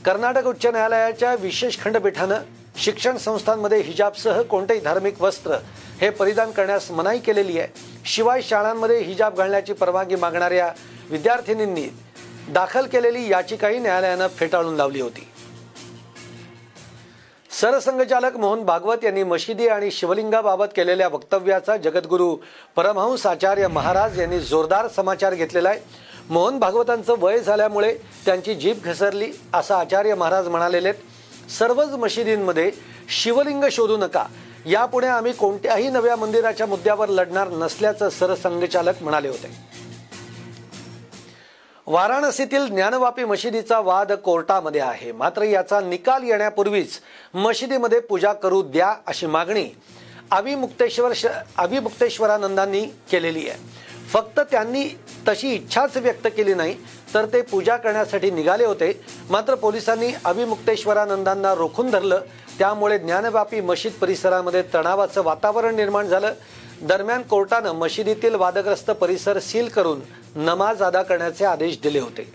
कर्नाटक उच्च न्यायालयाच्या विशेष खंडपीठानं शिक्षण संस्थांमध्ये हिजाबसह कोणतेही धार्मिक वस्त्र हे परिधान करण्यास मनाई केलेली आहे. शिवाय शाळांमध्ये हिजाब घालण्याची परवानगी मागणाऱ्या विद्यार्थिनींनी दाखल केलेली याचिकाही न्यायालयानं फेटाळून लावली होती. सरसंघचालक मोहन भागवत यांनी मशिदी आणि शिवलिंगाबाबत केलेल्या वक्तव्याचा जगद्गुरू परमहंस आचार्य महाराज यांनी जोरदार समाचार घेतलेला आहे. मोहन भागवतांचं वय झाल्यामुळे त्यांची जीभ घसरली असं आचार्य महाराज म्हणालेले आहेत सर्वच मशिदींमध्ये शिवलिंग शोधू नका. यापुढे आम्ही कोणत्याही नव्या मंदिराच्या मुद्द्यावर लढणार नसल्याचं सरसंघचालक म्हणाले होते. वाराणसीतील ज्ञानवापी मशिदीचा वाद कोर्टामध्ये आहे. मात्र याचा निकाल येण्यापूर्वीच मशिदीमध्ये पूजा करू द्या अशी मागणी अभिमुक्तेश्वर अभिमुक्तेश्वरानंदांनी केलेली आहे. फक्त त्यांनी तशी इच्छाच व्यक्त केली नाही तर ते पूजा करण्यासाठी निघाले होते. मात्र पोलिसांनी अभिमुक्तेश्वरानंदांना रोखून धरलं. त्यामुळे ज्ञानव्यापी मशीद परिसरामध्ये तणावाचं वातावरण निर्माण झालं. दरम्यान कोर्टानं मशिदीतील वादग्रस्त परिसर सील करून नमाज अदा करण्याचे आदेश दिले होते.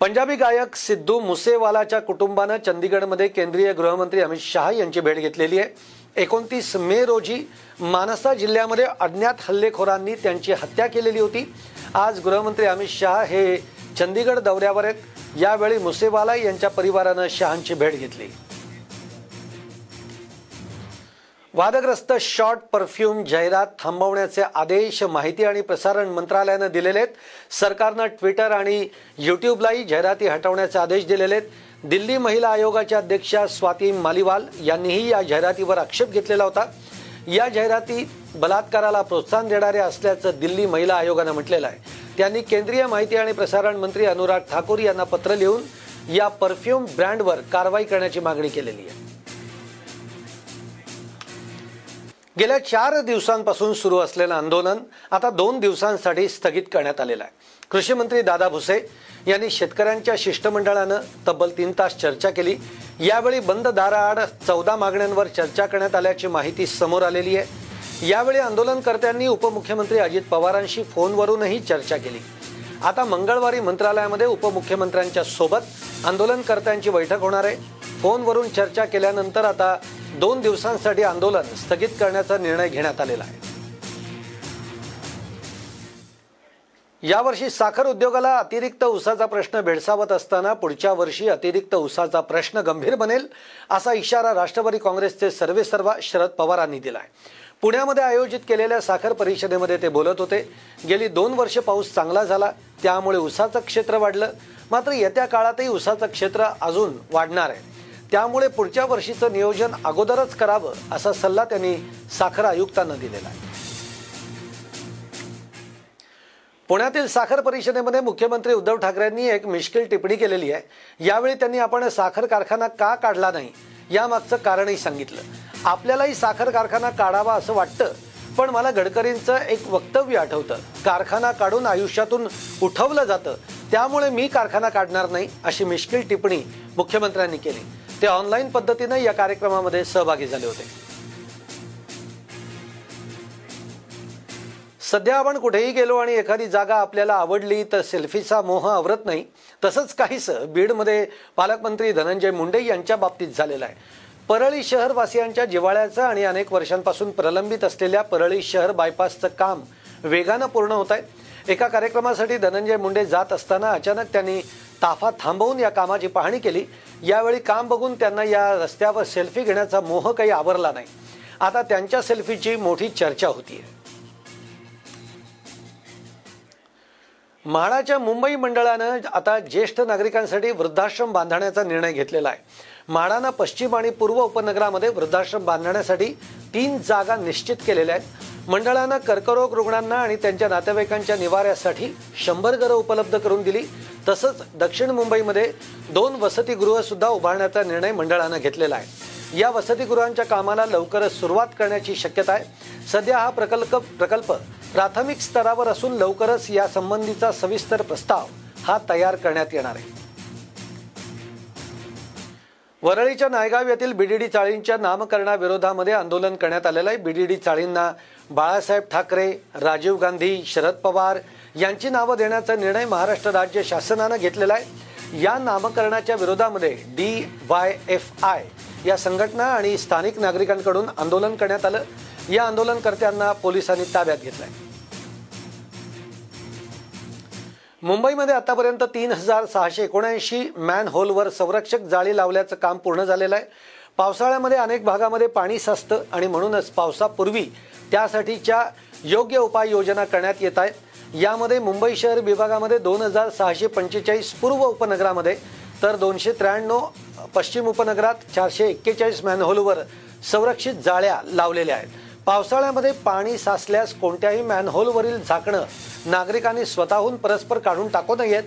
पंजाबी गायक सिद्धू मुसेवालाच्या कुटुंबानं चंदीगडमध्ये केंद्रीय गृहमंत्री अमित शहा यांची भेट घेतलेली आहे. एकोणतीस मे रोजी मानसा जिल्ह्यामध्ये अज्ञात हल्लेखोरांनी त्यांची हत्या केलेली होती. आज गृहमंत्री अमित शहा हे चंदीगड दौऱ्यावर आहेत. यावेळी मुसेवाला यांच्या परिवारानं शहांची भेट घेतली. वादग्रस्त शॉर्ट परफ्यूम जाहिरात थांबवण्याचे आदेश माहिती आणि प्रसारण मंत्रालयानं दिलेले आहेत. सरकारनं ट्विटर आणि यूट्यूबलाही जाहिराती हटवण्याचे आदेश दिलेले आहेत. दिल्ली महिला आयोगाच्या अध्यक्षा स्वाती मालिवाल यांनीही या जाहिरातीवर आक्षेप घेतलेला होता. या जाहिराती बलात्काराला प्रोत्साहन देणाऱ्या असल्याचं दिल्ली महिला आयोगानं म्हटलेलं आहे. त्यांनी केंद्रीय माहिती आणि प्रसारण मंत्री अनुराग ठाकूर यांना पत्र लिहून या परफ्यूम ब्रँडवर कारवाई करण्याची मागणी केलेली आहे. गेल्या चार दिवसांपासून सुरू असलेलं आंदोलन आता दोन दिवसांसाठी स्थगित करण्यात आलेलं आहे. कृषी मंत्री दादा भुसे यांनी शेतकऱ्यांच्या शिष्टमंडळानं तब्बल तीन तास चर्चा केली. यावेळी बंद दाराआड चौदा मागण्यांवर चर्चा करण्यात आल्याची माहिती समोर आलेली आहे. यावेळी आंदोलनकर्त्यांनी उपमुख्यमंत्री अजित पवारांशी फोनवरूनही चर्चा केली. आता मंगळवारी मंत्रालयामध्ये उपमुख्यमंत्र्यांच्या सोबत आंदोलनकर्त्यांची बैठक होणार आहे. फोनवरून चर्चा केल्यानंतर आता दोन दिवसांसाठी आंदोलन स्थगित करण्याचा निर्णय घेण्यात आलेला आहे. यावर्षी साखर उद्योगाला अतिरिक्त ऊसाचा प्रश्न भेडसावत असताना पुढच्या वर्षी अतिरिक्त ऊसाचा प्रश्न गंभीर बनेल असा इशारा राष्ट्रवादी काँग्रेसचे सर्वेसर्वा शरद पवारांनी दिला आहे पुण्यामध्ये आयोजित केलेल्या साखर परिषदेमध्ये ते बोलत होते गेली दोन वर्ष पाऊस चांगला झाला त्यामुळे ऊसाचं क्षेत्र वाढलं. मात्र येत्या काळातही ऊसाचं क्षेत्र अजून वाढणार आहे. त्यामुळे पुढच्या वर्षीचं नियोजन अगोदरच करावं असा सल्ला त्यांनी साखर आयुक्तांना दिलेला आहे. पुण्यातील साखर परिषदेमध्ये मुख्यमंत्री उद्धव ठाकरेंनी एक मिश्किल टिप्पणी केलेली आहे. यावेळी त्यांनी आपण साखर कारखाना का काढला नाही यामागचं कारणही सांगितलं. आपल्यालाही साखर कारखाना काढावा असं वाटतं पण मला गडकरींचं एक वक्तव्य आठवतं. कारखाना काढून आयुष्यातून उठवलं जातं त्यामुळे मी कारखाना काढणार नाही अशी मिश्किल टिप्पणी मुख्यमंत्र्यांनी केली. ते ऑनलाईन पद्धतीनं या कार्यक्रमामध्ये सहभागी झाले होते. सध्या आपण कुठेही गेलो आणि एखादी जागा आपल्याला आवडली तर सेल्फीचा मोह आवरत नाही. तसंच काहीसं बीडमध्ये पालकमंत्री धनंजय मुंडे यांच्या बाबतीत झालेलं आहे. परळी शहरवासियांच्या जिवाळ्याचं आणि अनेक वर्षांपासून प्रलंबित असलेल्या परळी शहर बायपासचं काम वेगानं पूर्ण होत आहे. एका कार्यक्रमासाठी धनंजय मुंडे जात असताना अचानक त्यांनी ताफा थांबवून या कामाची पाहणी केली. यावेळी काम बघून त्यांना या रस्त्यावर सेल्फी घेण्याचा मोह काही आवरला नाही. आता त्यांच्या सेल्फीची मोठी चर्चा होतीये. म्हाडाच्या मुंबई मंडळानं आता ज्येष्ठ नागरिकांसाठी वृद्धाश्रम बांधण्याचा निर्णय घेतलेला आहे. म्हाडानं पश्चिम आणि पूर्व उपनगरामध्ये वृद्धाश्रम बांधण्यासाठी तीन जागा निश्चित केलेल्या आहेत. मंडळानं कर्करोग रुग्णांना आणि त्यांच्या नातेवाईकांच्या निवाऱ्यासाठी शंभर घरं उपलब्ध करून दिली. तसंच दक्षिण मुंबईमध्ये दोन वसतिगृहसुद्धा उभारण्याचा निर्णय मंडळानं घेतलेला आहे. या वसतिगृहांच्या कामाला लवकरच सुरुवात करण्याची शक्यता आहे. सध्या हा प्रकल्प प्रकल्प प्राथमिक स्तरावर असून लवकरच या संबंधीचा सविस्तर प्रस्ताव हा तयार करण्यात येणार आहे. वरळीच्या नायगाव येथील बीडीडी चाळींच्या नामकरणाविरोधामध्ये आंदोलन करण्यात आलेलं आहे. बीडीडी चाळींना बाळासाहेब ठाकरे राजीव गांधी शरद पवार यांची नावं देण्याचा निर्णय महाराष्ट्र राज्य शासनानं घेतलेला आहे. या नामकरणाच्या विरोधामध्ये डी वाय एफ आय या संघटना आणि स्थानिक नागरिकांकडून आंदोलन करण्यात आलं. या आंदोलनकर्त्यांना पोलिसांनी ताब्यात घेतलं आहे मुंबईमध्ये आतापर्यंत तीन हजार सहाशे एकोणऐंशी मॅन होलवर संरक्षक जाळी लावल्याचं काम पूर्ण झालेलं आहे. पावसाळ्यामध्ये अनेक भागामध्ये पाणी साचतं आणि म्हणूनच पावसापूर्वी त्यासाठीच्या योग्य उपाययोजना करण्यात येत आहेत. यामध्ये मुंबई शहर विभागामध्ये दोन हजार सहाशे पंचेचाळीस पूर्व उपनगरामध्ये तर दोनशे त्र्याण्णव पश्चिम उपनगरात चारशे एक्केचाळीस मॅनहोलवर संरक्षित जाळ्या लावलेल्या आहेत. पावसाळ्यामध्ये पाणी साचल्यास कोणत्याही मॅनहोलवरील झाकणं नागरिकांनी स्वतःहून परस्पर काढून टाकू नयेत.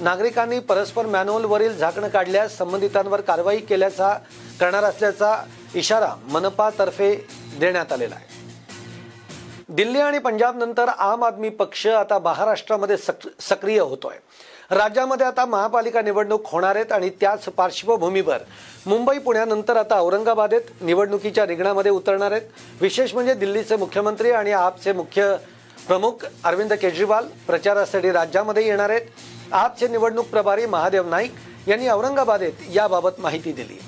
नागरिकांनी परस्पर मॅनहोलवरील झाकणं काढल्यास संबंधितांवर कारवाई केल्याचा करणार असल्याचा इशारा मनपातर्फे देण्यात आलेला आहे. दिल्ली आणि पंजाबनंतर आम आदमी पक्ष आता महाराष्ट्रामध्ये सक्रिय होतोय. राज्यामध्ये आता महापालिका निवडणूक होणार आहेत आणि त्याच पार्श्वभूमीवर मुंबई पुण्यानंतर आता औरंगाबादेत निवडणुकीच्या रिंगणामध्ये उतरणार आहेत. विशेष म्हणजे दिल्लीचे मुख्यमंत्री आणि आपचे मुख्य प्रमुख अरविंद केजरीवाल प्रचारासाठी राज्यामध्ये येणार आहेत. आपचे निवडणूक प्रभारी महादेव नाईक यांनी औरंगाबादेत याबाबत माहिती दिली.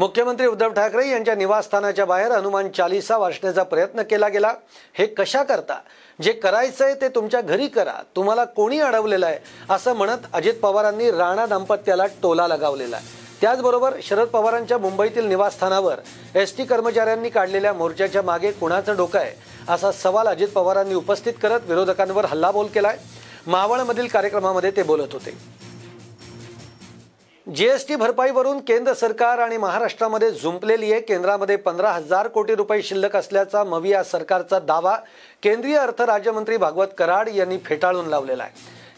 मुख्यमंत्री उद्धव ठाकरे यांच्या निवासस्थानाच्या बाहेर हनुमान चालिसा वाचण्याचा प्रयत्न केला गेला. हे कशा करता? जे करायचंय ते तुमच्या घरी करा. तुम्हाला कोणी अडवलेलं आहे? असं म्हणत अजित पवारांनी राणा दाम्पत्याला टोला लगावलेला आहे. त्याचबरोबर शरद पवारांच्या मुंबईतील निवासस्थानावर एस टी कर्मचाऱ्यांनी काढलेल्या मोर्चाच्या मागे कुणाचं डोकं आहे? असा सवाल अजित पवारांनी उपस्थित करत विरोधकांवर हल्लाबोल केलाय. मावळमधील कार्यक्रमामध्ये ते बोलत होते. जीएसटी भरपाईवरून केंद्र सरकार आणि महाराष्ट्रामध्ये झुंपलेली आहे. केंद्रामध्ये पंधरा हजार कोटी रुपये शिल्लक असल्याचा मविया सरकारचा दावा केंद्रीय अर्थ राज्यमंत्री भागवत कराड यांनी फेटाळून लावलेला आहे.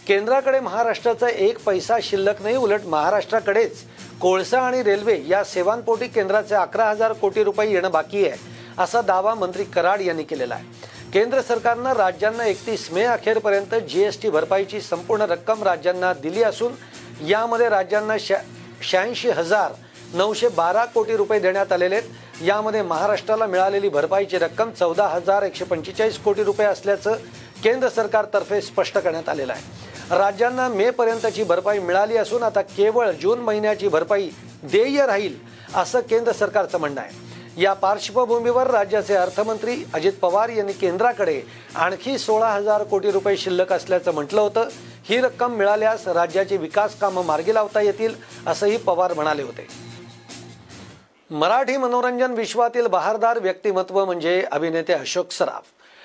केंद्राकडे महाराष्ट्राचा एक पैसा शिल्लक नाही उलट महाराष्ट्राकडेच कोळसा आणि रेल्वे या सेवांपोटी केंद्राचे अकरा हजार कोटी रुपये येणं बाकी आहे असा दावा मंत्री कराड यांनी केलेला आहे. केंद्र सरकारनं राज्यांना एकतीस मे अखेरपर्यंत जीएसटी भरपाईची संपूर्ण रक्कम राज्यांना दिली असून यामध्ये राज्यांना शा शहाऐंशी हजार नऊशे बारा कोटी रुपये देण्यात आलेले आहेत. यामध्ये महाराष्ट्राला मिळालेली भरपाईची रक्कम चौदा हजार एकशे पंचेचाळीस कोटी रुपये असल्याचं केंद्र सरकारतर्फे स्पष्ट करण्यात आलेलं आहे. राज्यांना मे पर्यंतची भरपाई मिळाली असून आता केवळ जून महिन्याची भरपाई देय राहील असं केंद्र सरकारचं म्हणणं आहे. या पार्श्वभूमीवर राज्याचे अर्थमंत्री अजित पवार यांनी केंद्राकडे आणखी सोळा हजार कोटी रुपये शिल्लक असल्याचं म्हटलं होतं. ही रक्कम मिळाल्यास राज्याची विकास कामं मार्गी लावता येतील असंही पवार म्हणाले होते. मराठी मनोरंजन विश्वातील बहारदार व्यक्तिमत्व म्हणजे अभिनेते अशोक सराफ.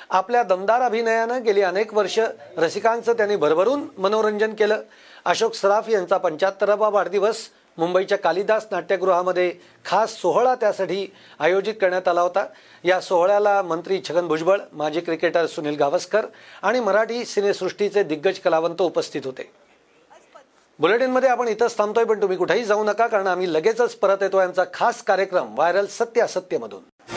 आपल्या दमदार अभिनयानं गेली अनेक वर्ष रसिकांचं त्यांनी भरभरून मनोरंजन केलं. अशोक सराफ यांचा पंच्याहत्तरावा वाढदिवस मुंबईच्या कालिदास नाट्यगृहामध्ये खास सोहळा त्यासाठी आयोजित करण्यात आला होता. या सोहळ्याला मंत्री छगन भुजबळ माजी क्रिकेटर सुनील गावस्कर आणि मराठी सिनेसृष्टीचे दिग्गज कलावंत उपस्थित होते. बुलेटिनमध्ये आपण इथंच थांबतोय पण तुम्ही कुठेही जाऊ नका कारण आम्ही लगेचच परत येतो यांचा खास कार्यक्रम व्हायरल सत्य असत्यमधून